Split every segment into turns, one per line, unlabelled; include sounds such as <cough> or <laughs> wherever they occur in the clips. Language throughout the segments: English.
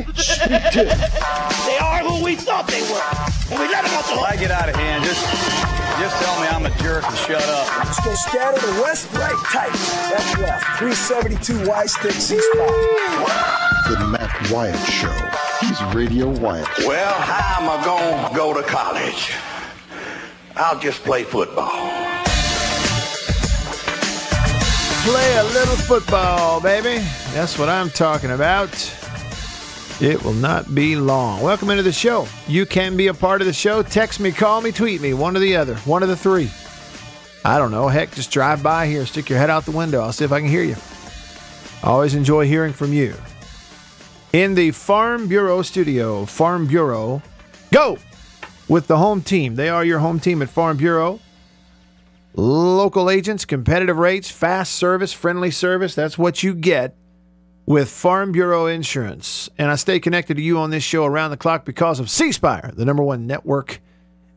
They are who we thought they were. And we let them off the hook.
I get out of hand, just just tell me I'm a jerk and shut up.
Let's go scatter the west, right, tight. That's left. 372 Y stick C spot.
The Matt Wyatt Show. He's Radio Wyatt.
Well, how am I going to go to college? I'll just play football.
Play a little football, baby. That's what I'm talking about. It will not be long. Welcome into the show. You can be a part of the show. Text me, call me, tweet me, one or the other, one of the three. I don't know. Heck, just drive by here, stick your head out the window. I'll see if I can hear you. Always enjoy hearing from you. In the Farm Bureau studio, Farm Bureau, go with the home team. They are your home team at Farm Bureau. Local agents, competitive rates, fast service, friendly service. That's what you get with Farm Bureau Insurance. And I stay connected to you on this show around the clock because of C Spire, the number one network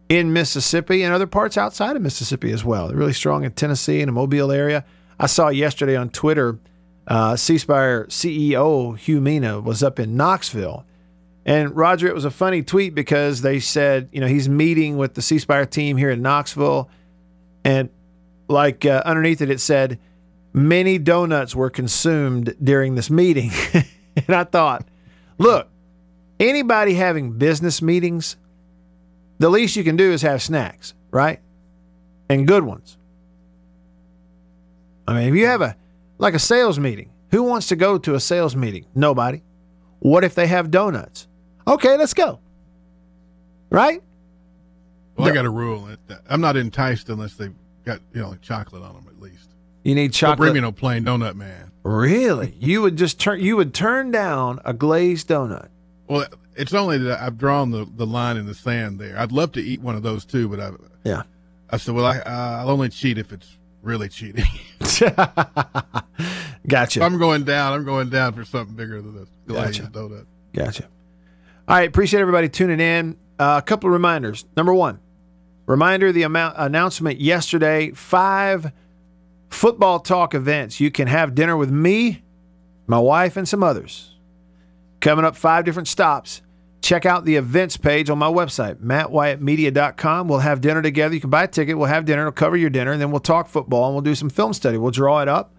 in Mississippi and other parts outside of Mississippi as well. They're really strong in Tennessee and the Mobile area. I saw yesterday on Twitter, uh, C Spire CEO Hu Meena was up in Knoxville. And Roger, it was a funny tweet because they said, you know, he's meeting with the C Spire team here in Knoxville. And like uh, underneath it, it said, many donuts were consumed during this meeting. <laughs> and I thought, look, anybody having business meetings, the least you can do is have snacks, right? And good ones. I mean, if you have a like a sales meeting, who wants to go to a sales meeting? Nobody. What if they have donuts? Okay, let's go. Right?
Well, I got a rule. I'm not enticed unless they've got you know like chocolate on them.
You need
Don't
chocolate.
bring me no plain donut, man.
Really? You would just turn you would turn down a glazed donut.
Well, it's only that I've drawn the, the line in the sand there. I'd love to eat one of those too, but I
Yeah.
I said, well, I uh, I'll only cheat if it's really cheating. <laughs>
Gotcha.
I'm going down, I'm going down for something bigger than this glazed
Gotcha.
donut.
Gotcha. All right, appreciate everybody tuning in. Uh, a couple of reminders. Number one, reminder the amount announcement yesterday: five football talk events. You can have dinner with me, my wife, and some others. Coming up, five different stops. Check out the events page on my website, mattwyattmedia.com. We'll have dinner together. You can buy a ticket. We'll have dinner. It'll cover your dinner, and then we'll talk football and we'll do some film study. We'll draw it up,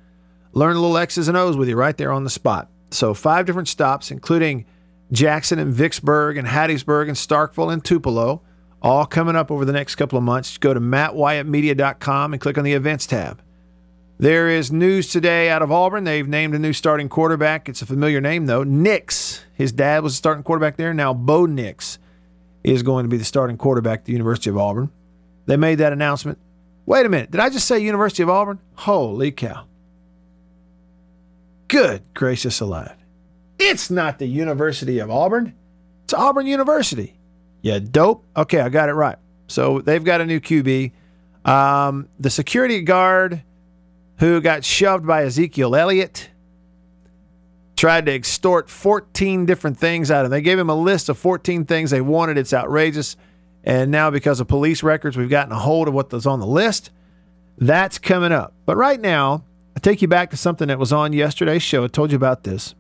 learn a little X's and O's with you right there on the spot. So, five different stops, including Jackson and Vicksburg and Hattiesburg and Starkville and Tupelo, all coming up over the next couple of months. Go to mattwyattmedia.com and click on the events tab. There is news today out of Auburn. They've named a new starting quarterback. It's a familiar name, though. Nix. His dad was the starting quarterback there. Now, Bo Nix is going to be the starting quarterback at the University of Auburn. They made that announcement. Wait a minute. Did I just say University of Auburn? Holy cow. Good gracious alive. It's not the University of Auburn. It's Auburn University. Yeah, dope. Okay, I got it right. So they've got a new QB. Um, the security guard who got shoved by Ezekiel Elliott tried to extort 14 different things out of him. They gave him a list of 14 things they wanted. It's outrageous. And now, because of police records, we've gotten a hold of what was on the list. That's coming up. But right now, I take you back to something that was on yesterday's show. I told you about this.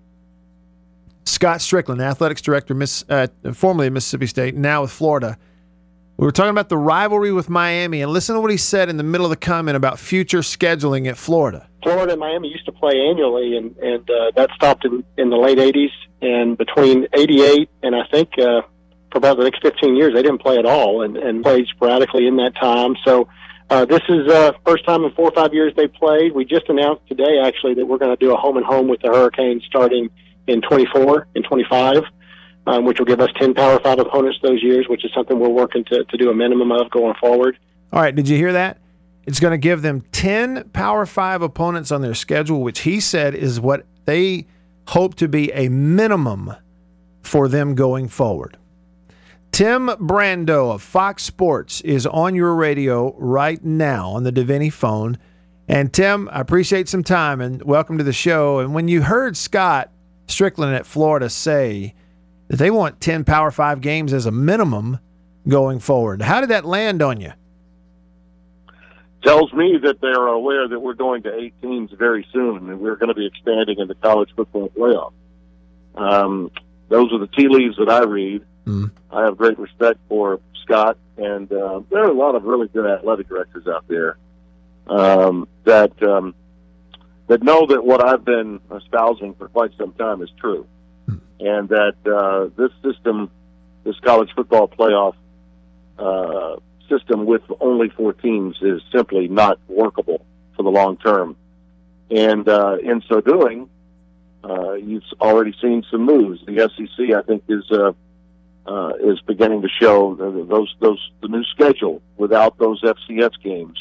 Scott Strickland, athletics director, Miss, uh, formerly at Mississippi State, now with Florida. We were talking about the rivalry with Miami, and listen to what he said in the middle of the comment about future scheduling at Florida.
Florida and Miami used to play annually, and and uh, that stopped in, in the late '80s. And between '88 and I think uh, for about the next 15 years, they didn't play at all, and, and played sporadically in that time. So uh, this is uh, first time in four or five years they played. We just announced today, actually, that we're going to do a home and home with the Hurricanes starting in 24 and 25. Um, which will give us 10 Power 5 opponents those years, which is something we're working to, to do a minimum of going forward.
All right, did you hear that? It's going to give them 10 Power 5 opponents on their schedule, which he said is what they hope to be a minimum for them going forward. Tim Brando of Fox Sports is on your radio right now on the Davini phone. And Tim, I appreciate some time and welcome to the show. And when you heard Scott Strickland at Florida say that they want 10 Power 5 games as a minimum going forward, how did that land on you?
Tells me that they're aware that we're going to eight teams very soon and we're going to be expanding in the college football playoff. Um, those are the tea leaves that I read.
Mm.
I have great respect for Scott, and uh, there are a lot of really good athletic directors out there um, that um, that know that what I've been espousing for quite some time is true, and that uh, this system, this college football playoff uh, system with only four teams, is simply not workable for the long term. And uh, in so doing, uh, you've already seen some moves. The SEC, I think, is uh, uh, is beginning to show those those the new schedule without those FCS games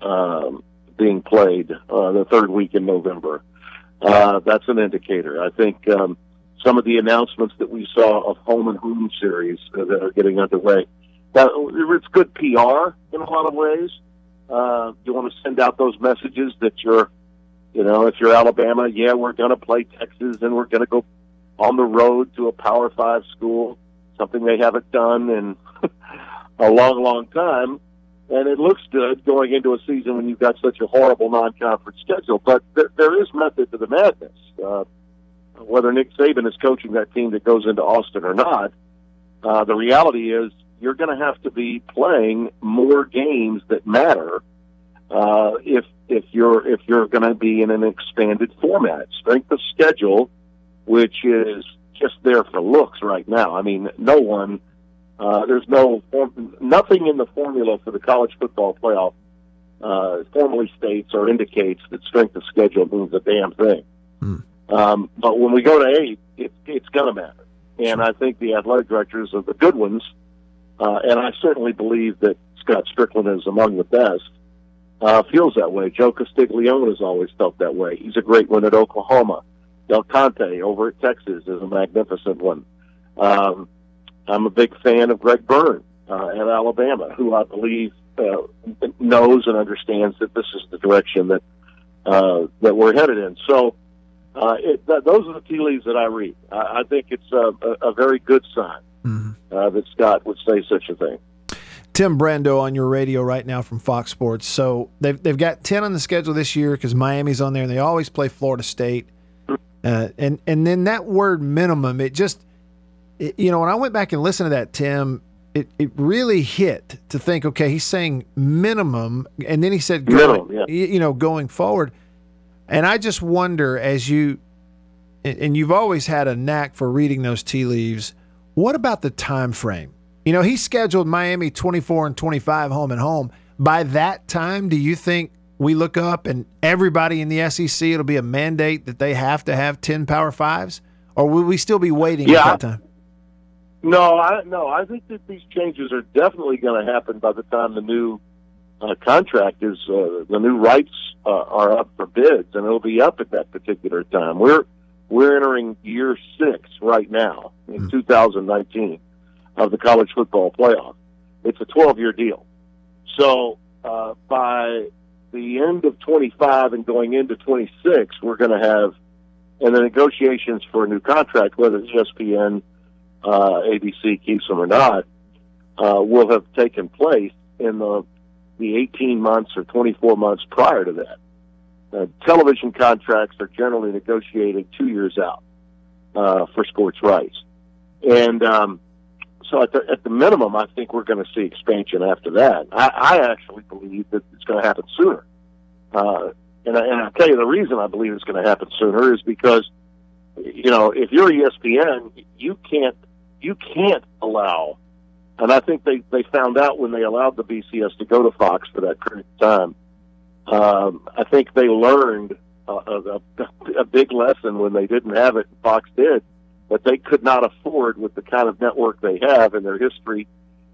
um, being played uh, the third week in November. Uh, that's an indicator. I think um, some of the announcements that we saw of home and home series uh, that are getting underway. That it's good PR in a lot of ways. Uh, you want to send out those messages that you're, you know, if you're Alabama, yeah, we're going to play Texas and we're going to go on the road to a Power Five school, something they haven't done in <laughs> a long, long time and it looks good going into a season when you've got such a horrible non-conference schedule. But there, there is method to the madness. Uh, whether Nick Saban is coaching that team that goes into Austin or not, uh, the reality is you're going to have to be playing more games that matter uh, if if you're if you're going to be in an expanded format. Strength of schedule, which is just there for looks right now. I mean, no one uh, there's no nothing in the formula for the college football playoff uh, formally states or indicates that strength of schedule means a damn thing.
Hmm.
Um, but when we go to eight, it, it's going to matter. And I think the athletic directors are the good ones, uh, and I certainly believe that Scott Strickland is among the best, uh, feels that way. Joe Castiglione has always felt that way. He's a great one at Oklahoma. Del Conte over at Texas is a magnificent one. Um, I'm a big fan of Greg Byrne uh, at Alabama, who I believe uh, knows and understands that this is the direction that uh, that we're headed in. So, uh, it, that, those are the tea leaves that I read. I, I think it's a, a, a very good sign
mm-hmm.
uh, that Scott would say such a thing.
Tim Brando on your radio right now from Fox Sports. So they've they've got ten on the schedule this year because Miami's on there, and they always play Florida State. Uh, and and then that word minimum, it just it, you know, when I went back and listened to that, Tim, it, it really hit to think, okay, he's saying minimum, and then he said,
going, yeah.
you know, going forward. And I just wonder, as you, and you've always had a knack for reading those tea leaves, what about the time frame? You know, he scheduled Miami 24 and 25 home and home. By that time, do you think we look up and everybody in the SEC, it'll be a mandate that they have to have 10 Power Fives? Or will we still be waiting
yeah,
at that time?
No, I no, I think that these changes are definitely going to happen by the time the new uh, contract is uh, the new rights uh, are up for bids, and it'll be up at that particular time. We're we're entering year six right now in mm 2019 of the college football playoff. It's a 12 year deal, so uh, by the end of 25 and going into 26, we're going to have and the negotiations for a new contract, whether it's ESPN uh, ABC keeps them or not, uh, will have taken place in the the 18 months or 24 months prior to that. Uh, television contracts are generally negotiated two years out uh, for sports rights, and um, so at the, at the minimum, I think we're going to see expansion after that. I, I actually believe that it's going to happen sooner. Uh, and, I, and I'll tell you the reason I believe it's going to happen sooner is because, you know, if you're ESPN, you can't you can't allow, and I think they, they found out when they allowed the BCS to go to Fox for that period of time. Um, I think they learned a, a, a big lesson when they didn't have it, Fox did, that they could not afford with the kind of network they have in their history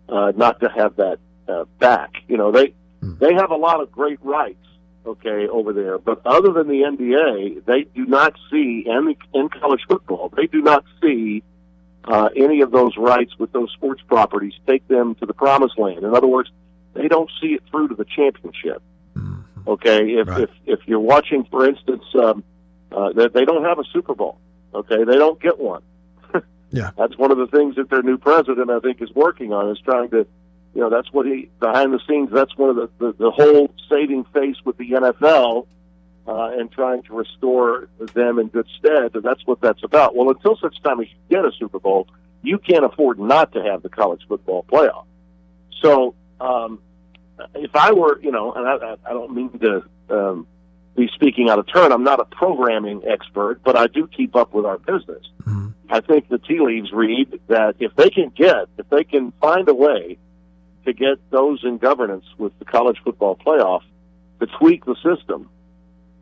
uh, not to have that uh, back. You know, they they have a lot of great rights, okay, over there. But other than the NBA, they do not see, and in college football, they do not see uh, any of those rights with those sports properties take them to the promised land. In other words, they don't see it through to the championship. Okay, if
Right.
if if you're watching, for instance, um, uh, that they don't have a Super Bowl. Okay, they don't get one. <laughs>
Yeah.
that's one of the things that their new president, I think, is working on is trying to, you know, that's what he behind the scenes. That's one of the the, the whole saving face with the NFL uh, and trying to restore them in good stead. And that's what that's about. Well, until such time as you get a Super Bowl, you can't afford not to have the college football playoff. So, um, if I were, you know, and I, I- don't mean to um, be speaking out of turn, I'm not a programming expert, but I do keep up with our business. I think the tea leaves read that if they can get, if they can find a way to get those in governance with the college football playoff to tweak the system,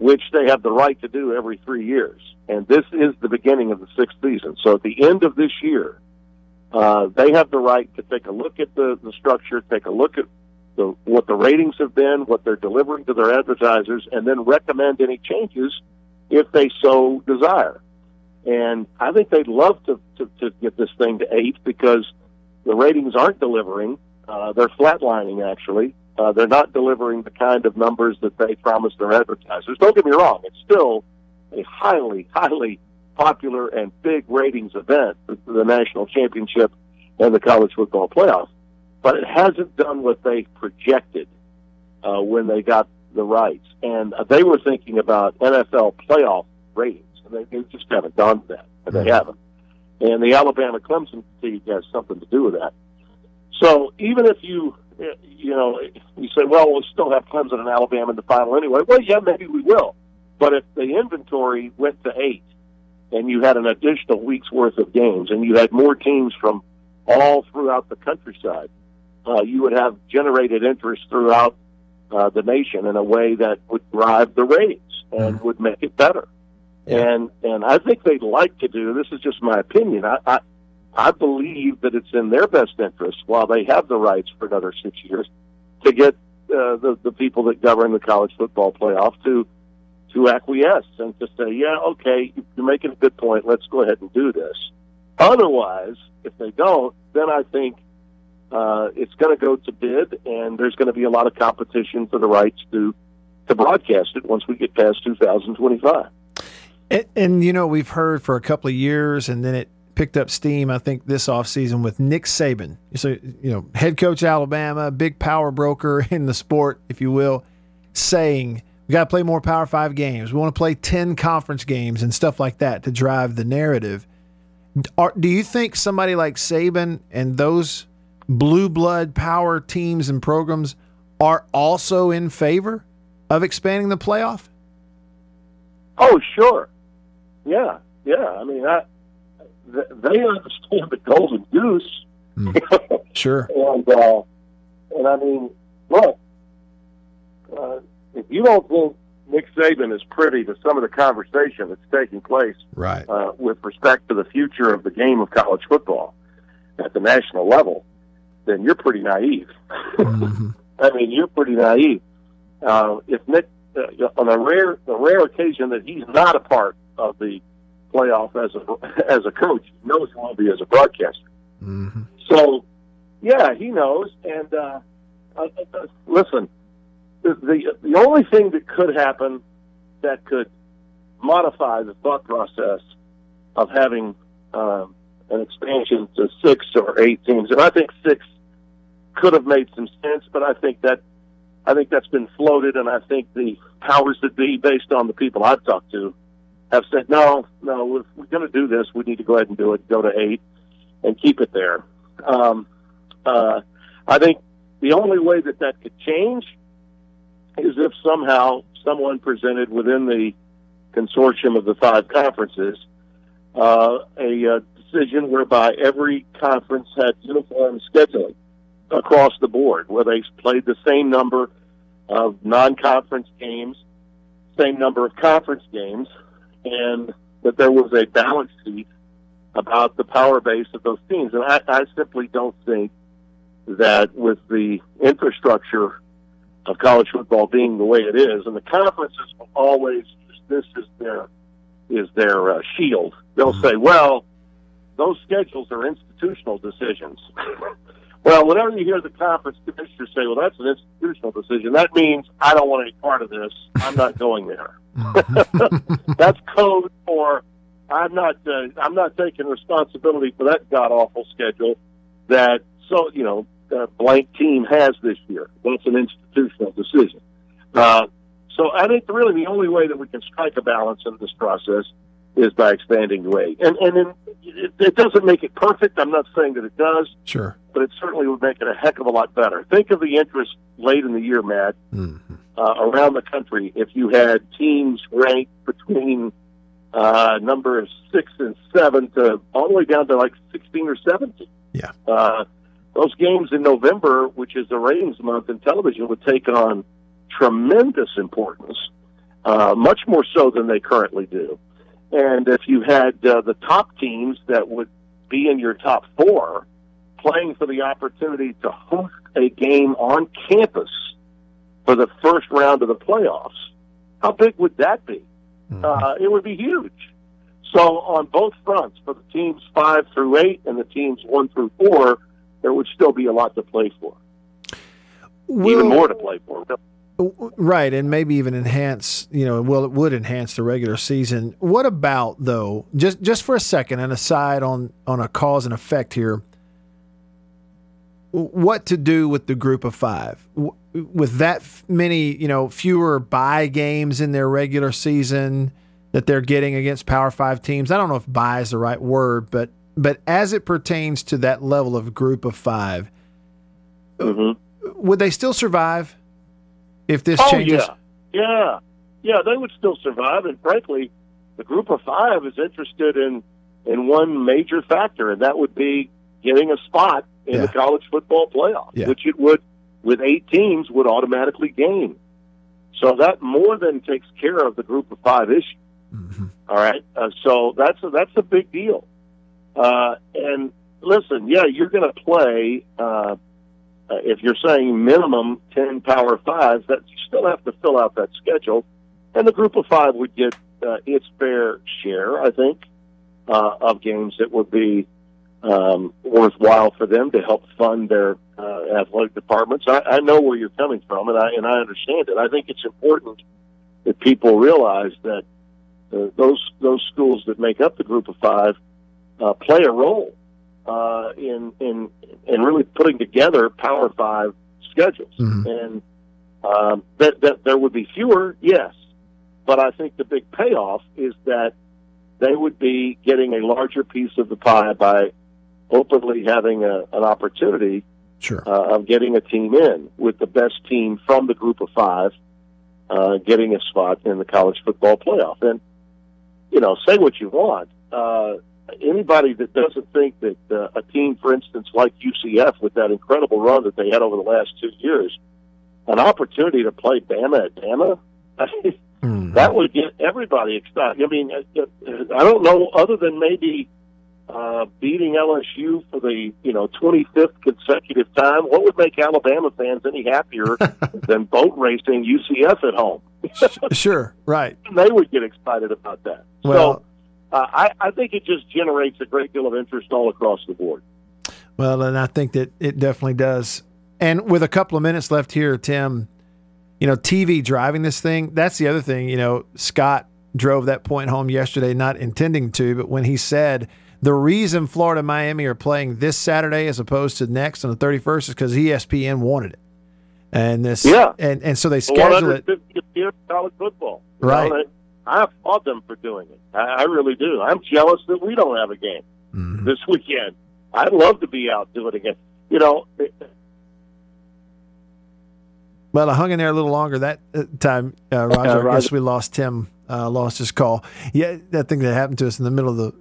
which they have the right to do every three years. And this is the beginning of the sixth season. So at the end of this year, uh, they have the right to take a look at the, the structure, take a look at the, what the ratings have been, what they're delivering to their advertisers, and then recommend any changes if they so desire. And I think they'd love to, to, to get this thing to eight because the ratings aren't delivering. Uh, they're flatlining, actually. Uh, they're not delivering the kind of numbers that they promised their advertisers. Don't get me wrong, it's still a highly, highly popular and big ratings event, the, the national championship and the college football playoff. But it hasn't done what they projected uh, when they got the rights. And uh, they were thinking about NFL playoff ratings, and they, they just haven't done that. And they haven't. And the Alabama Clemson fatigue has something to do with that. So even if you, you know, you say, well, we'll still have Clemson and Alabama in the final anyway. Well, yeah, maybe we will. But if the inventory went to eight, and you had an additional week's worth of games, and you had more teams from all throughout the countryside, uh, you would have generated interest throughout uh, the nation in a way that would drive the ratings and would make it better. And and I think they'd like to do. This is just my opinion. I, I I believe that it's in their best interest, while they have the rights for another six years, to get uh, the the people that govern the college football playoff to to acquiesce and to say, yeah, okay, you're making a good point. Let's go ahead and do this. Otherwise, if they don't, then I think uh, it's going to go to bid, and there's going to be a lot of competition for the rights to to broadcast it once we get past 2025.
And, and you know, we've heard for a couple of years, and then it picked up steam. I think this offseason with Nick Saban. So you know, head coach Alabama, big power broker <laughs> in the sport, if you will, saying we got to play more Power Five games. We want to play ten conference games and stuff like that to drive the narrative. Are, do you think somebody like Saban and those blue blood power teams and programs are also in favor of expanding the playoff?
Oh, sure. Yeah, yeah. I mean, I, they understand the golden goose. <laughs>
Sure.
and, uh, and I mean, look, uh, if you don't think Nick Saban is privy to some of the conversation that's taking place
Right.
uh, with respect to the future of the game of college football at the national level, then you're pretty naive. <laughs> I mean, you're pretty naive. Uh, if Nick, uh, on a rare, a rare occasion that he's not a part of the playoff as a as a coach, he knows he won't be as a broadcaster. So, yeah, he knows. And uh, uh, uh, listen, the, the the only thing that could happen that could modify the thought process of having um, an expansion to six or eight teams, and I think six could have made some sense, but I think that I think that's been floated, and I think the powers that be, based on the people I've talked to, have said no, no, if we're going to do this, we need to go ahead and do it, go to eight, and keep it there. Um, uh, I think the only way that that could change is if somehow someone presented within the consortium of the five conferences uh, a uh, decision whereby every conference had uniform scheduling across the board, where they played the same number of non-conference games, same number of conference games, and that there was a balance sheet about the power base of those teams. And I, I simply don't think that with the infrastructure of college football being the way it is, and the conferences will always this as their is their uh, shield. They'll say, well, those schedules are institutional decisions. <laughs> well, whenever you hear the conference commissioner say, "Well, that's an institutional decision," that means I don't want any part of this. I'm not going there. <laughs> <laughs> that's code for I'm not. Uh, I'm not taking responsibility for that god awful schedule that so you know uh, blank team has this year. That's an institutional decision. Uh, so I think really the only way that we can strike a balance in this process is by expanding the weight. And and then it, it doesn't make it perfect. I'm not saying that it does.
Sure.
But it certainly would make it a heck of a lot better. Think of the interest late in the year, Matt,
mm-hmm.
uh, around the country. If you had teams ranked between uh, number six and seven to all the way down to like 16 or 17.
Yeah.
Uh, those games in November, which is the ratings month in television, would take on tremendous importance, uh, much more so than they currently do. And if you had uh, the top teams that would be in your top four playing for the opportunity to host a game on campus for the first round of the playoffs, how big would that be?
Mm-hmm.
Uh, it would be huge. So on both fronts, for the teams five through eight and the teams one through four, there would still be a lot to play for.
Will,
Even more to play for.
Right, and maybe even enhance, you know, well, it would enhance the regular season. What about though? Just just for a second, and aside on on a cause and effect here. What to do with the group of five? With that many, you know, fewer buy games in their regular season that they're getting against Power Five teams. I don't know if buy is the right word, but but as it pertains to that level of group of 5
mm-hmm.
would they still survive? If this
oh,
changes?
Yeah. yeah, yeah, they would still survive. And frankly, the group of five is interested in in one major factor, and that would be getting a spot in
Yeah.
the college football playoff,
Yeah.
which it would, with eight teams, would automatically gain. So that more than takes care of the group of five issue.
Mm-hmm.
All right, uh, so that's a, that's a big deal. Uh, and listen, yeah, you're going to play. Uh, uh, if you're saying minimum 10 power fives, that you still have to fill out that schedule. And the group of five would get uh, its fair share, I think, uh, of games that would be um, worthwhile for them to help fund their uh, athletic departments. I, I know where you're coming from, and I and I understand it. I think it's important that people realize that uh, those those schools that make up the group of five uh, play a role uh, in in in really putting together Power Five schedules,
Mhm.
and um, that that there would be fewer, yes, but I think the big payoff is that they would be getting a larger piece of the pie by openly having a, an opportunity
Sure.
uh, of getting a team in with the best team from the group of five uh, getting a spot in the college football playoff. And you know, say what you want. Uh, anybody that doesn't think that uh, a team, for instance, like UCF, with that incredible run that they had over the last two years, an opportunity to play Bama at Bama, <laughs>
Mm.
that would get everybody excited. I mean, uh, uh, I don't know, other than maybe uh, beating LSU for the you know 25th consecutive time, what would make Alabama fans any happier <laughs> than boat racing UCF at home?
Sure. Right. <laughs>
they would get excited about that.
Well-
so uh, I, I think it just generates a great deal of interest all across the board.
Well, and I think that it definitely does. And with a couple of minutes left here, Tim, you know, TV driving this thing, that's the other thing. You know, Scott drove that point home yesterday, not intending to, but when he said the reason Florida and Miami are playing this Saturday as opposed to next on the 31st is because ESPN wanted it. And this,
Yeah.
and, and so they schedule it.
150th year of college football.
Right.
I applaud them for doing it. I, I really do. I'm jealous that we don't have a game
Mhm.
this weekend. I'd love to be out doing it again. You know, it-
Well, I hung in there a little longer that uh, time, uh, <laughs> Roger. I guess we lost Tim, uh, lost his call. Yeah, that thing that happened to us in the middle of the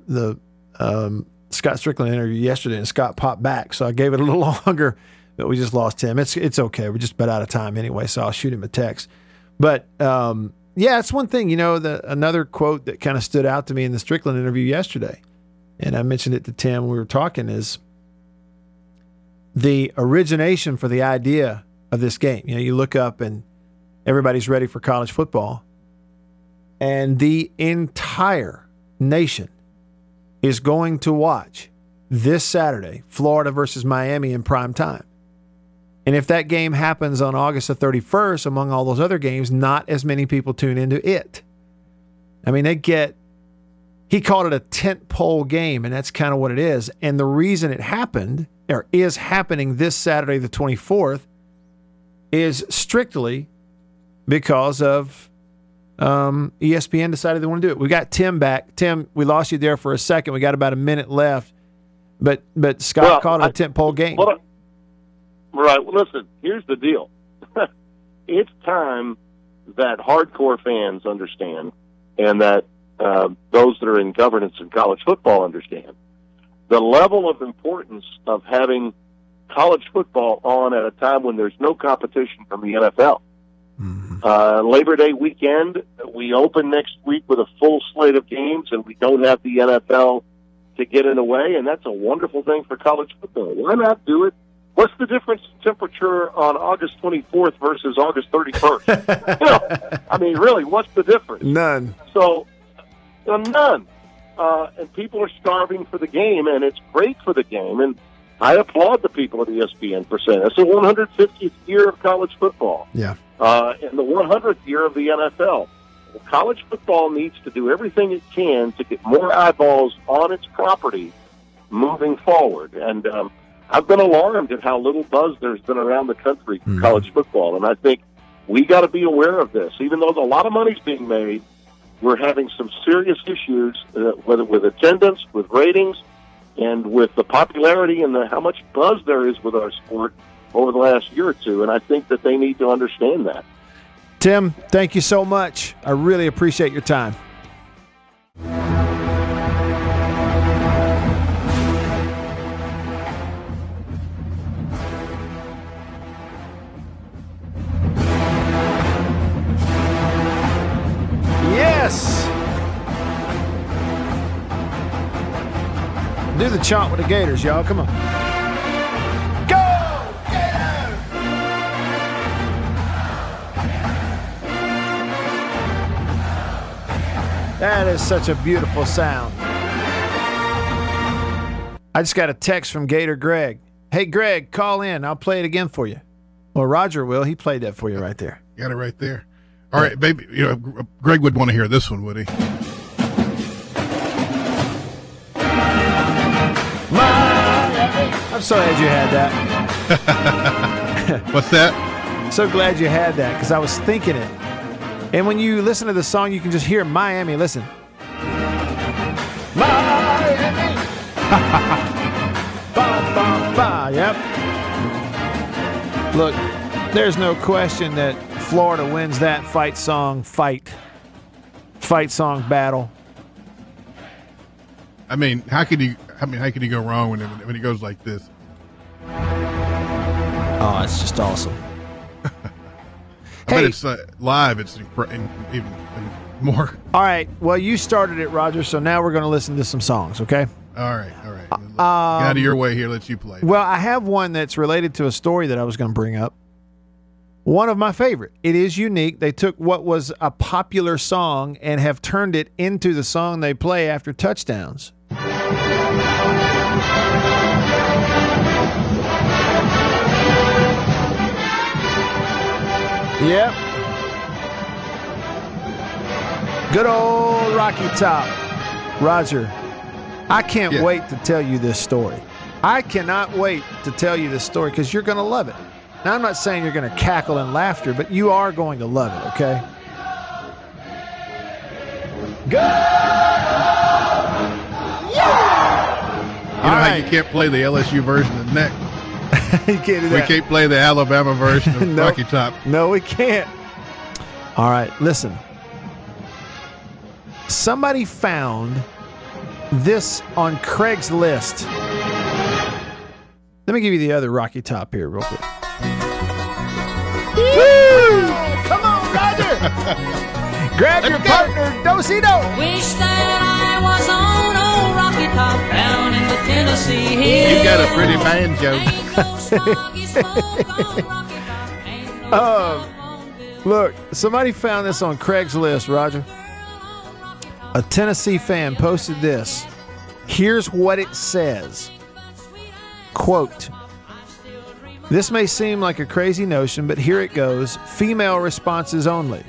the um, Scott Strickland interview yesterday, and Scott popped back, so I gave it a little <laughs> longer, but we just lost Tim. It's it's okay. We're just about out of time anyway, so I'll shoot him a text. But um, yeah, it's one thing. You know, the another quote that kind of stood out to me in the Strickland interview yesterday, and I mentioned it to Tim when we were talking is the origination for the idea of this game. You know, you look up and everybody's ready for college football, and the entire nation is going to watch this Saturday Florida versus Miami in prime time. And if that game happens on August the 31st, among all those other games, not as many people tune into it. I mean, they get, he called it a tent pole game, and that's kind of what it is. And the reason it happened, or is happening this Saturday, the 24th, is strictly because of um, ESPN decided they want to do it. We got Tim back. Tim, we lost you there for a second. We got about a minute left, but but Scott
Well,
called it a tent pole game.
Well, right. Well, listen, here's the deal. <laughs> it's time that hardcore fans understand, and that uh, those that are in governance in college football understand the level of importance of having college football on at a time when there's no competition from the NFL. Uh, Labor Day weekend, we open next week with a full slate of games, and we don't have the NFL to get in the way, and that's a wonderful thing for college football. Why not do it? What's the difference in temperature on August 24th versus August 31st? you know, I mean, really, what's the difference?
None.
So, uh, none. Uh, and people are starving for the game, and it's great for the game. And I applaud the people at ESPN for saying it's the 150th year of college football
Yeah.
uh, and the 100th year of the NFL. College football needs to do everything it can to get more eyeballs on its property moving forward. And um, I've been alarmed at how little buzz there's been around the country for college football. And I think we got to be aware of this. Even though a lot of money's being made, we're having some serious issues, uh, whether with attendance, with ratings, and with the popularity and the, how much buzz there is with our sport over the last year or two. And I think that they need to understand that.
Tim, thank you so much. I really appreciate your time. The chant with the Gators, y'all. Come on. Go! Gators! That is such a beautiful sound. I just got a text from Gator Greg. Hey, Greg, call in. I'll play it again for you. Well, Roger will. He played that for you right there.
Got it right there. All right, baby. You know, Greg would want to hear this one, would he?
I'm so glad you had that.
What's that? <laughs>
So glad you had that because I was thinking it. And when you listen to the song, you can just hear Miami. Listen. Miami. <laughs> ba, ba, ba. Yep. Look, there's no question that Florida wins that fight song fight. Fight song battle.
I mean, how could you? I mean, how can you go wrong when it, when it goes like this?
Oh, it's just awesome. <laughs>
I <laughs> bet
Hey.
it's uh, live. It's incre- in, even more. <laughs>
All right. Well, you started it, Roger. So now we're going to listen to some songs, okay?
All right, all right. Get out of your way here. Let you play.
Well, I have one that's related to a story that I was going to bring up. One of my favorite. It is unique. They took what was a popular song and have turned it into the song they play after touchdowns. Yep. Good old Rocky Top. Roger, I can't
Yeah.
wait to tell you this story. I cannot wait to tell you this story because you're going to love it. Now, I'm not saying you're going to cackle in laughter, but you are going to love it, okay? Go!
you know how you can't play the LSU version of Neck? <laughs>
you can't do
We can't play the Alabama version of <laughs>
No.
Rocky Top.
No, we can't. All right, listen. Somebody found this on Craigslist. Let me give you the other Rocky Top here, real quick. Woo! Come on, Roger! <laughs> Grab your partner, Dosito.
Wish that I was on
You got a pretty banjo.
Um, <laughs> look, somebody found this on Craigslist, Roger. A Tennessee fan posted this. Here's what it says Quote, this may seem like a crazy notion, but here it goes female responses only.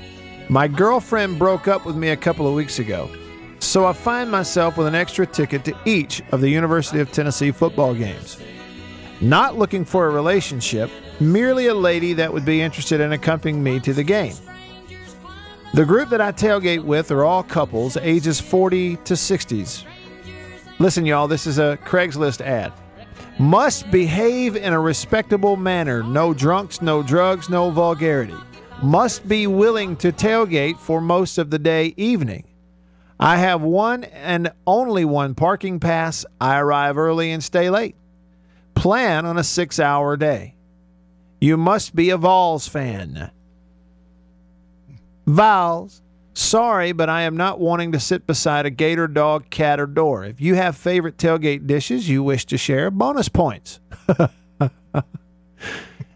My girlfriend broke up with me a couple of weeks ago, so I find myself with an extra ticket to each of the University of Tennessee football games. Not looking for a relationship, merely a lady that would be interested in accompanying me to the game. The group that I tailgate with are all couples, ages 40 to 60s. Listen, y'all, this is a Craigslist ad. Must behave in a respectable manner. No drunks, no drugs, no vulgarity. Must be willing to tailgate for most of the day evening. I have one and only one parking pass. I arrive early and stay late. Plan on a six hour day. You must be a Vols fan. Vols. Sorry, but I am not wanting to sit beside a gator, dog, cat, or door. If you have favorite tailgate dishes you wish to share, bonus points. <laughs> the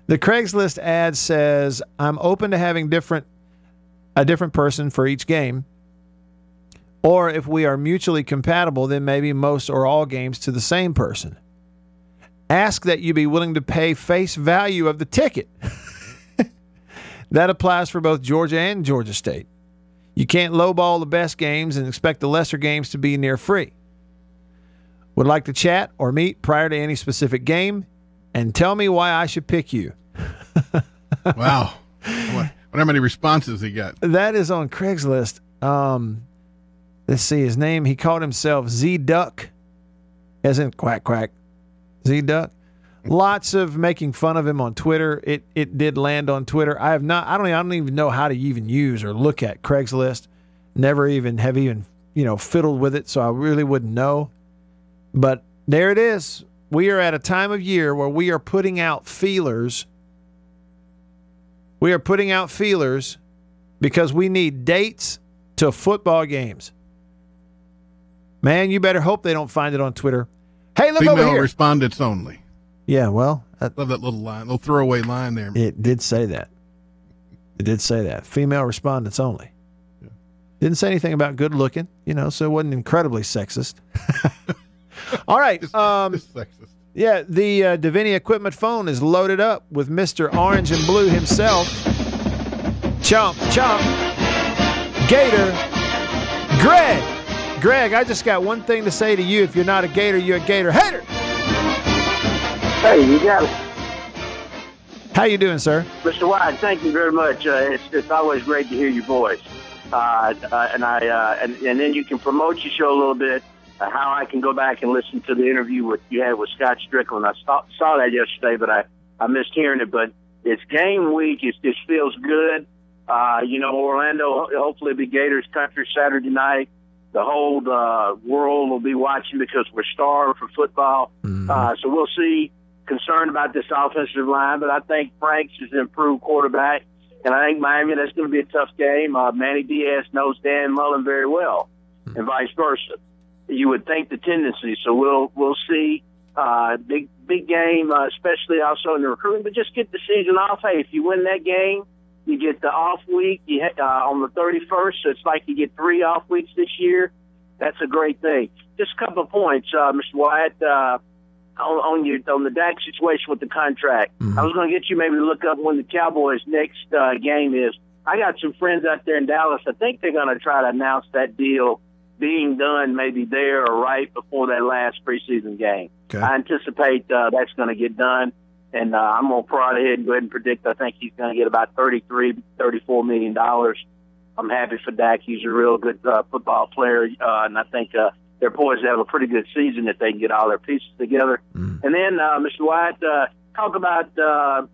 Craigslist ad says, I'm open to having different a different person for each game. Or if we are mutually compatible, then maybe most or all games to the same person. Ask that you be willing to pay face value of the ticket. <laughs> that applies for both Georgia and Georgia State. You can't lowball the best games and expect the lesser games to be near free. Would like to chat or meet prior to any specific game and tell me why I should pick you.
wow. What, how many responses he got?
That is on Craigslist. Um, let's see his name. He called himself Z Duck, as in quack quack. Z Duck. Lots of making fun of him on Twitter. It it did land on Twitter. I have not. I don't. I don't even know how to even use or look at Craigslist. Never even have even you know fiddled with it, so I really wouldn't know. But there it is. We are at a time of year where we are putting out feelers. We are putting out feelers because we need dates to football games. Man, you better hope they don't find it on Twitter. Hey, look
Female
over here.
Female respondents only.
Yeah, well, I
love that little line, little throwaway line there.
It did say that. It did say that. Female respondents only. Yeah. Didn't say anything about good looking, you know, so it wasn't incredibly sexist. <laughs> All right. Um, yeah, the uh, Davini Equipment phone is loaded up with Mr. Orange and Blue himself. Chomp, chomp. Gator. Greg. Greg, I just got one thing to say to you. If you're not a Gator, you're a Gator hater.
Hey, you got it.
How you doing, sir?
Mr. White, thank you very much. Uh, it's, it's always great to hear your voice. Uh, uh, and I uh, and, and then you can promote your show a little bit. Uh, how I can go back and listen to the interview with you had with Scott Strickland. I saw, saw that yesterday, but I, I missed hearing it. But it's game week. It just feels good. Uh, you know, Orlando hopefully be Gators country Saturday night. The whole uh, world will be watching because we're starved for football. Uh, so we'll see. Concerned about this offensive line, but I think Franks is an improved quarterback, and I think Miami that's going to be a tough game. Uh, Manny Diaz knows Dan Mullen very well, and vice versa. You would think the tendency. So we'll we'll see. Uh, big big game, uh, especially also in the recruiting. But just get the season off. Hey, if you win that game, you get the off week. You ha- uh, on the thirty first. So it's like you get three off weeks this year. That's a great thing. Just a couple of points, uh, Mr. Wyatt. Uh, on, on your on the Dak situation with the contract. I was going to get you maybe to look up when the Cowboys' next uh, game is. I got some friends out there in Dallas. I think they're going to try to announce that deal being done maybe there or right before that last preseason game.
Okay.
I anticipate uh, that's going to get done, and uh, I'm going to prod ahead and go ahead and predict. I think he's going to get about 33, 34 million dollars. I'm happy for Dak. He's a real good uh, football player, uh, and I think uh, they're poised to have a pretty good season if they can get all their pieces together. And then, uh, Mr. White, uh, talk about uh,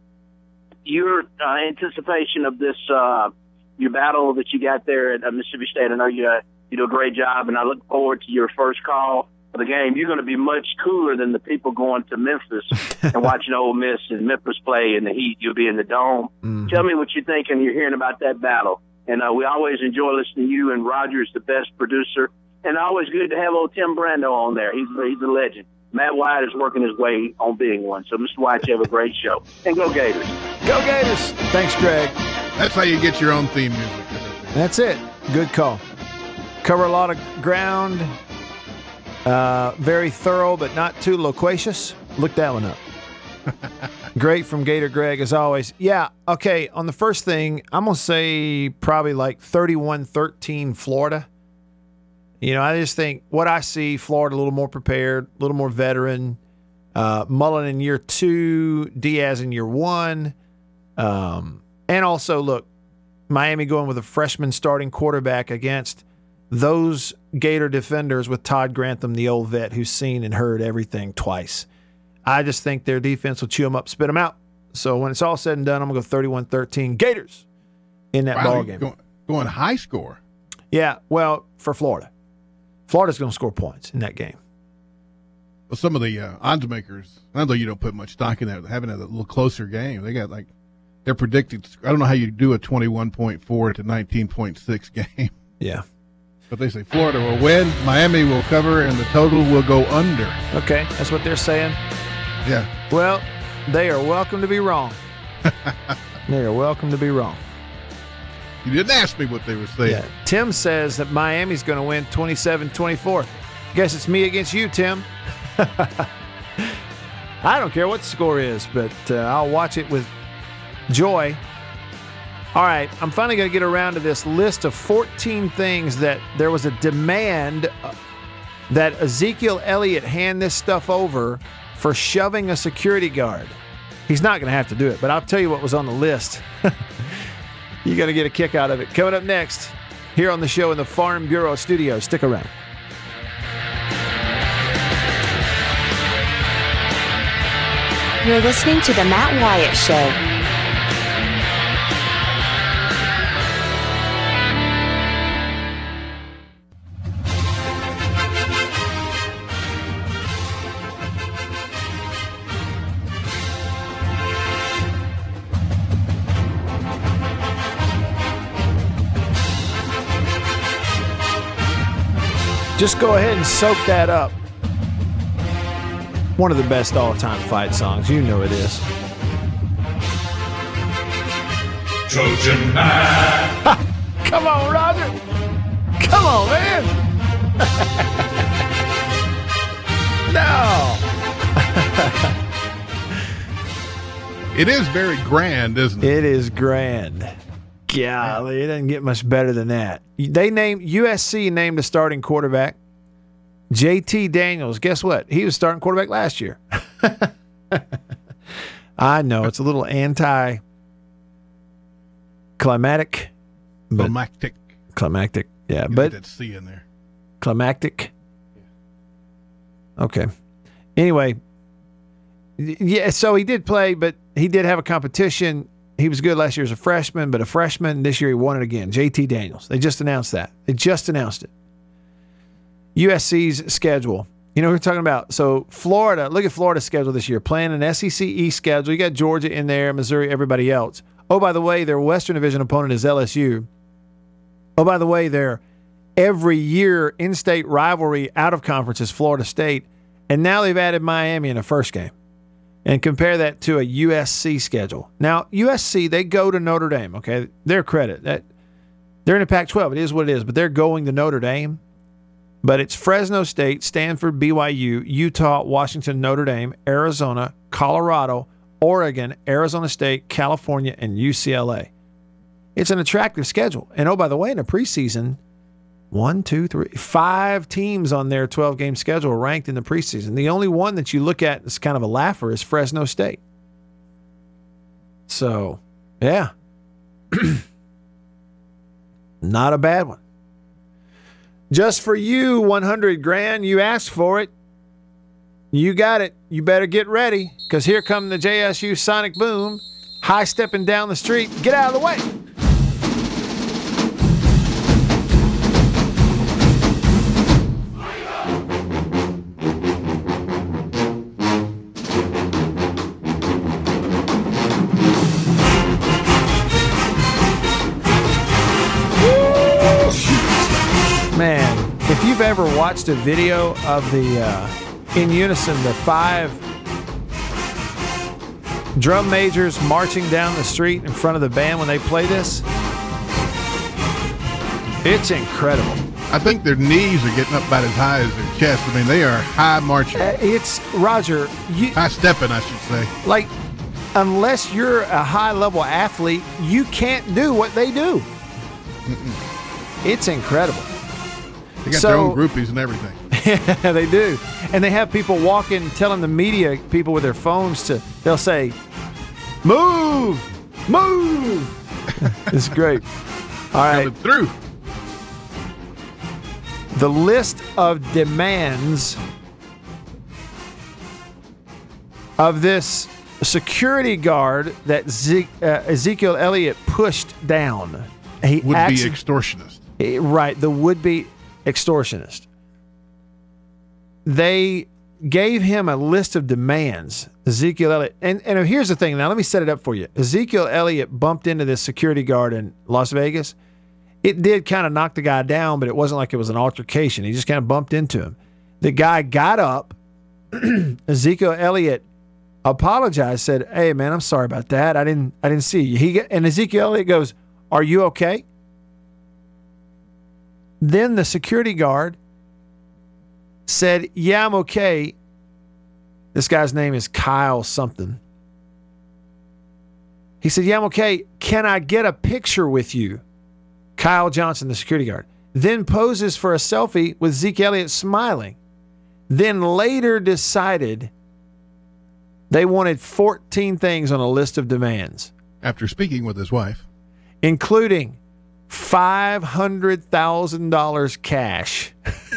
your uh, anticipation of this uh, your battle that you got there at uh, Mississippi State. I know you uh, you do a great job, and I look forward to your first call of the game. You're going to be much cooler than the people going to Memphis and <laughs> watching Ole Miss and Memphis play in the heat. You'll be in the dome. Tell me what you think, and you're hearing about that battle. And uh, we always enjoy listening to you. And Roger's the best producer, and always good to have old Tim Brando on there. He's he's a legend. Matt White is working his way on being one. So, Mr. White, you have a great show. And go Gators.
Go Gators. Thanks, Greg.
That's how you get your own theme music.
That's it. Good call. Cover a lot of ground. Uh, very thorough, but not too loquacious. Look that one up. <laughs> Great from Gator Greg, as always. Yeah, okay. On the first thing, I'm going to say probably like 31 13 Florida. You know, I just think what I see Florida a little more prepared, a little more veteran. Uh, Mullen in year two, Diaz in year one. Um, and also, look, Miami going with a freshman starting quarterback against those Gator defenders with Todd Grantham, the old vet who's seen and heard everything twice. I just think their defense will chew them up, spit them out. So when it's all said and done, I'm going to go 31 13 Gators in that
Wow,
ball game.
Going, going high score.
Yeah, well, for Florida. Florida's going to score points in that game.
Well, some of the uh, odds makers, I don't know you don't put much stock in that, having a little closer game. They got like, they're predicted. I don't know how you do a 21.4 to 19.6 <laughs> game,
Yeah.
But they say Florida will win, Miami will cover, and the total will go under.
Okay, that's what they're saying.
Yeah.
Well, they are welcome to be wrong. <laughs> they are welcome to be wrong.
You didn't ask me what they were saying.
Yeah. Tim says that Miami's going to win 27 24. Guess it's me against you, Tim. <laughs> I don't care what the score is, but uh, I'll watch it with joy. All right, I'm finally going to get around to this list of 14 things that there was a demand uh, that Ezekiel Elliott hand this stuff over for shoving a security guard. He's not going to have to do it, but I'll tell you what was on the list. <laughs> You're going to get a kick out of it. Coming up next, here on the show in the Farm Bureau studio. Stick around.
You're listening to The Matt Wyatt Show.
Just go ahead and soak that up. One of the best all time fight songs. You know it is.
Trojan man.
Come on, Roger. Come on, man. <laughs> no. <laughs>
It is very grand, isn't it?
It is grand. Golly, it doesn't get much better than that. They named USC named a starting quarterback. JT Daniels, guess what? He was starting quarterback last year. <laughs> I know it's a little anti climatic.
Climactic.
Climactic. Yeah,
You
but
that C in there.
climactic. Okay. Anyway, yeah, so he did play, but he did have a competition. He was good last year as a freshman, but a freshman this year he won it again. JT Daniels. They just announced that. They just announced it. USC's schedule. You know, we're talking about so Florida. Look at Florida's schedule this year. Playing an SEC East schedule. You got Georgia in there, Missouri, everybody else. Oh, by the way, their Western Division opponent is LSU. Oh, by the way, their every year in-state rivalry out of conference is Florida State, and now they've added Miami in the first game. And compare that to a USC schedule. Now, USC they go to Notre Dame. Okay, their credit that they're in the Pac-12. It is what it is, but they're going to Notre Dame. But it's Fresno State, Stanford, BYU, Utah, Washington, Notre Dame, Arizona, Colorado, Oregon, Arizona State, California, and UCLA. It's an attractive schedule. And oh, by the way, in the preseason, one, two, three, five teams on their 12 game schedule ranked in the preseason. The only one that you look at as kind of a laugher is Fresno State. So, yeah. <clears throat> Not a bad one. Just for you, 100 grand. You asked for it. You got it. You better get ready because here come the JSU Sonic Boom, high stepping down the street. Get out of the way. Watched a video of the uh, in unison the five drum majors marching down the street in front of the band when they play this, it's incredible.
I think their knees are getting up about as high as their chest. I mean, they are high marching,
Uh, It's Roger. You
high stepping, I should say.
like unless you're a high level athlete, you can't do what they do. It's incredible.
They got
So-
their own groupies and everything. <laughs>
Yeah, they do. And they have people walking, telling the media people with their phones to, they'll say, move, move. <laughs> it's great. All right.
Coming through.
The list of demands of this security guard that Ze- uh, Ezekiel Elliott pushed down. He
Would be extortionist.
Right, the would be extortionist. They gave him a list of demands. Ezekiel Elliott, and, and here's the thing. Now, let me set it up for you. Ezekiel Elliott bumped into this security guard in Las Vegas. It did kind of knock the guy down, but it wasn't like it was an altercation. He just kind of bumped into him. The guy got up. <clears throat> Ezekiel Elliott apologized, said, "Hey, man, I'm sorry about that. I didn't, I didn't see you." He and Ezekiel Elliott goes, "Are you okay?" Then the security guard said, Yeah, I'm okay. This guy's name is Kyle something. He said, Yeah, I'm okay. Can I get a picture with you? Kyle Johnson, the security guard, then poses for a selfie with Zeke Elliott smiling. Then later decided they wanted 14 things on a list of demands,
After speaking with his wife,
including $500,000 cash,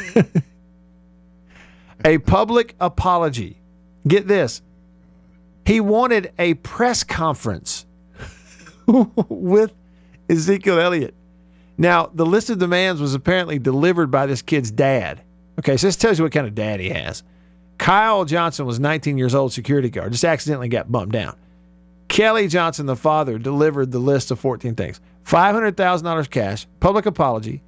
<laughs> a public apology. Get this. He wanted a press conference <laughs> with Ezekiel Elliott. Now, the list of demands was apparently delivered by this kid's dad. Okay, so this tells you what kind of dad he has. Kyle Johnson was 19 years old, security guard, just accidentally got bumped down. Kelly Johnson, the father, delivered the list of 14 things $500,000 cash, public apology.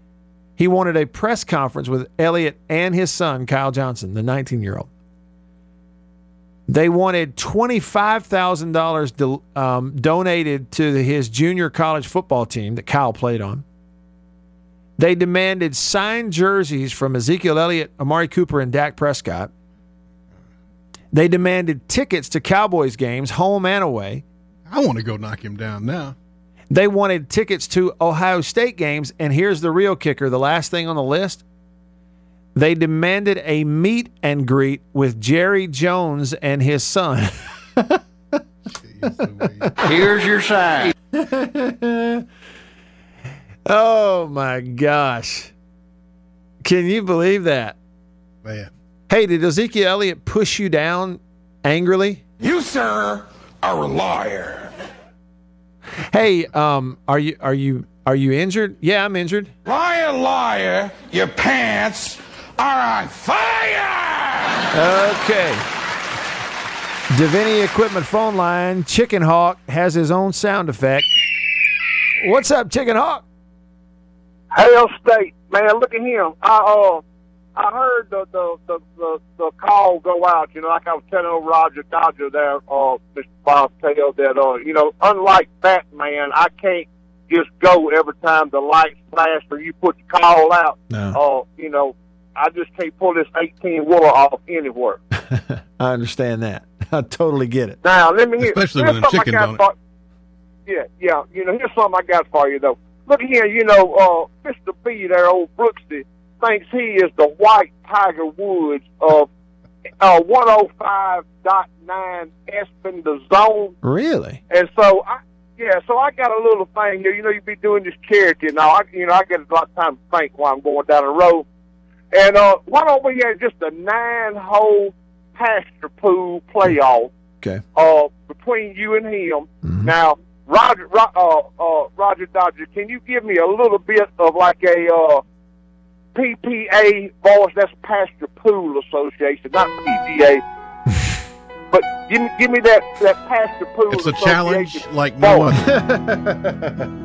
He wanted a press conference with Elliott and his son, Kyle Johnson, the 19 year old. They wanted $25,000 do- um, donated to his junior college football team that Kyle played on. They demanded signed jerseys from Ezekiel Elliott, Amari Cooper, and Dak Prescott. They demanded tickets to Cowboys games, home and away.
I want to go knock him down now.
They wanted tickets to Ohio State games. And here's the real kicker the last thing on the list they demanded a meet and greet with Jerry Jones and his son. <laughs>
Here's your sign. <laughs>
oh my gosh. Can you believe that?
Man.
Hey, did Ezekiel Elliott push you down angrily?
You, sir, are a liar.
Hey, um, are you are you are you injured? Yeah, I'm injured.
Liar, liar, your pants are on fire!
Okay. Davini Equipment phone line. Chicken Hawk has his own sound effect. What's up, Chicken Hawk?
Hell State, man, look at him. I uh, I heard the the, the the the call go out. You know, like I was telling old Roger Dodger there, uh, Mr. Bob Tail, that uh, you know, unlike Batman, I can't just go every time the lights flash or you put the call out.
No.
Uh, you know, I just can't pull this 18 wheeler off anywhere. <laughs>
I understand that. <laughs> I totally get it.
Now, let me hear.
Especially
here's
when them
something I
chicken
got for- Yeah, yeah. You know, here's something I got for you though. Look here, you know, uh, Mr. B there, old Brooksy, thinks he is the white Tiger Woods of uh, 105.9 ESPN the Zone.
Really?
And so, I, yeah, so I got a little thing here. You know, you'd be doing this charity now. I, you know, I get a lot of time to think while I'm going down the road. And uh, why don't we have just a nine-hole pasture pool playoff
Okay.
uh, between you and him? Now, Roger, uh, uh, Roger Dodger, can you give me a little bit of like a uh, PPA voice? That's Pasture Pool Association, not PGA. <laughs> but give me, give me that that Pasture Pool.
It's a challenge like no
voice.
other. <laughs>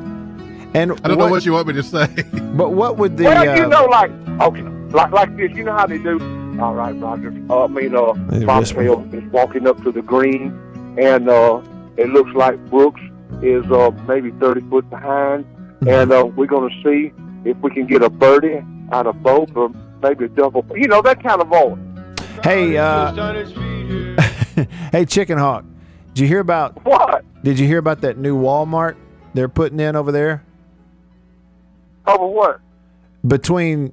And
I don't know what you want me to say.
But what would the
well,
uh,
you know, like okay, like like this. You know how they do. All right, Roger. Uh, I mean, uh,
They
Bob
whisper.
Tail is walking up to the green, and uh, it looks like Brooks is uh, maybe thirty foot behind,
Mm-hmm.
and uh, we're going to see if we can get a birdie out of both, or maybe a double. You know that kind of voice.
Hey, uh, <laughs> hey, Chicken Hawk. Did you hear about
what?
Did you hear about that new Walmart they're putting in over there
Over what?
between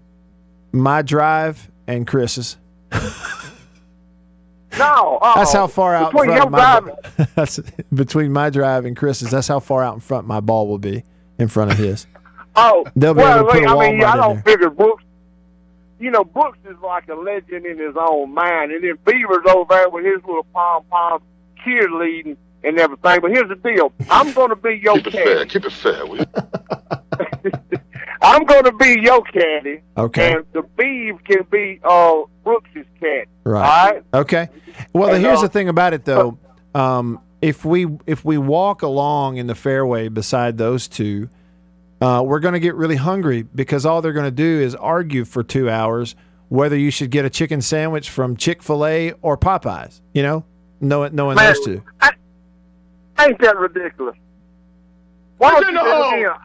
my drive and Chris's?
No, uh
That's how far out in front
your
my <laughs> that's between my drive and Chris's. That's how far out in front my ball will be in front of his.
Oh,
They'll be
well,
able to put a
I mean,
Walmart
I
in
don't figure Brooks. You know, Brooks is like a legend in his own mind, and then Beaver's over there with his little pom pom cheerleading and everything. But here's the deal: I'm going to be your candy.
Keep it fair. Keep it fair. will you? <laughs>
I'm going to be your caddy,
Okay.
and the Beav can be uh Brooks's caddy.
Right.
All right.
Okay. Well,
And,
here's
uh,
the thing about it though. Um, if we if we walk along in the fairway beside those two, uh, we're going to get really hungry because all they're going to do is argue for two hours whether you should get a chicken sandwich from Chick Fil A or Popeyes. You know, knowing knowing
Man,
those two.
Ain't that ridiculous? Why
What's
don't you
the
do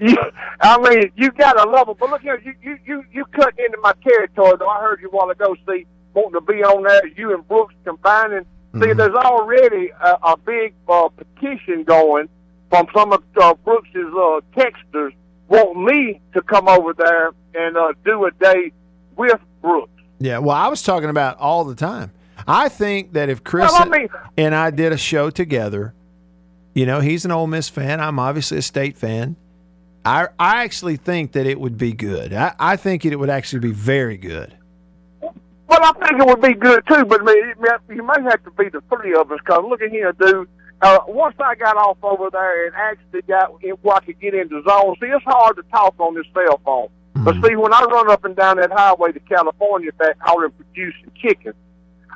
it? you, I mean, you gotta love it. But look here, you you you you cut into my territory. Though I heard you a while ago, see, wanting to be on there. You and Brooks combining. See, there's already a, a big uh, petition going from some of uh, Brooks's uh, texters want me to come over there and uh, do a day with Brooks.
Yeah. Well, I was talking about all the time. I think that if Chris
Well, I mean-
and I did a show together, you know, he's an Ole Miss fan. I'm obviously a state fan. I I actually think that it would be good. I, I think it would actually be very good.
Well, I think it would be good too, but I mean, you may have to be the three of us. Cause look at here, dude. Uh, once I got off over there and actually got where I could get into zone, see, it's hard to talk on this cell phone. But see, when I run up and down that highway to California back and producing chicken,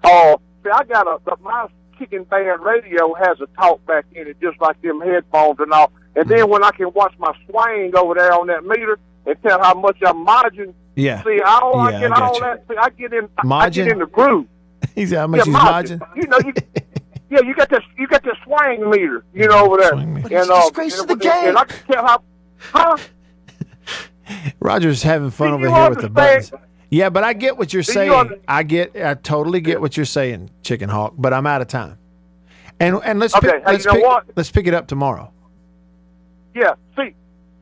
uh, see, I got a the, my chicken band radio has a talk back in it, just like them headphones and all. And then when I can watch my swing over there on that meter and tell how much I'm margin,
Yeah.
see, I
Yeah,
get
I
all
you.
that. See, I get in, I
Margin?
get in the groove. <laughs>
He's how much
yeah,
he's
margin.
margin.
You know, you, <laughs> yeah, you got this, you got this swing meter, you know, over there, and
But
uh,
disgrace
and,
to the
and I can tell how, huh? <laughs>
Roger's having fun
Do
over here with the buttons. Yeah, but I get what you're
Do
saying.
under-
I get, I totally get what you're saying, Chicken Hawk. But I'm out of time. And and let's
Okay,
pick,
hey,
let's
you know
pick,
what?
let's pick it up tomorrow.
Yeah, see,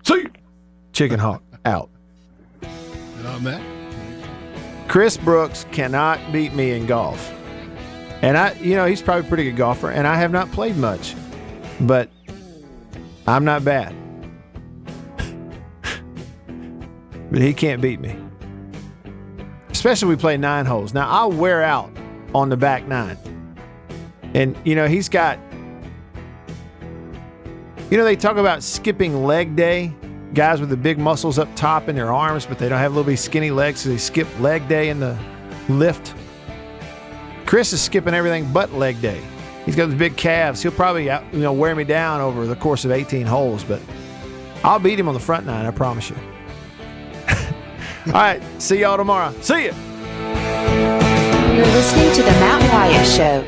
See, Chicken Hawk out.
And on that,
Chris Brooks cannot beat me in golf. And I, you know, he's probably a pretty good golfer, and I have not played much, but I'm not bad. <laughs> but he can't beat me. Especially we play nine holes. Now, I'll wear out on the back nine. And, you know, he's got, you know, they talk about skipping leg day. Guys with the big muscles up top in their arms, but they don't have little bitty skinny legs, so they skip leg day in the lift. Chris is skipping everything but leg day. He's got those big calves. He'll probably uh, you know wear me down over the course of 18 holes, but I'll beat him on the front nine. I promise you. <laughs> All right, see y'all tomorrow. See ya.
You're listening to The Matt Wyatt Show.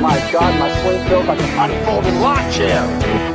My God, my swing feels like an unfolded lawn chair.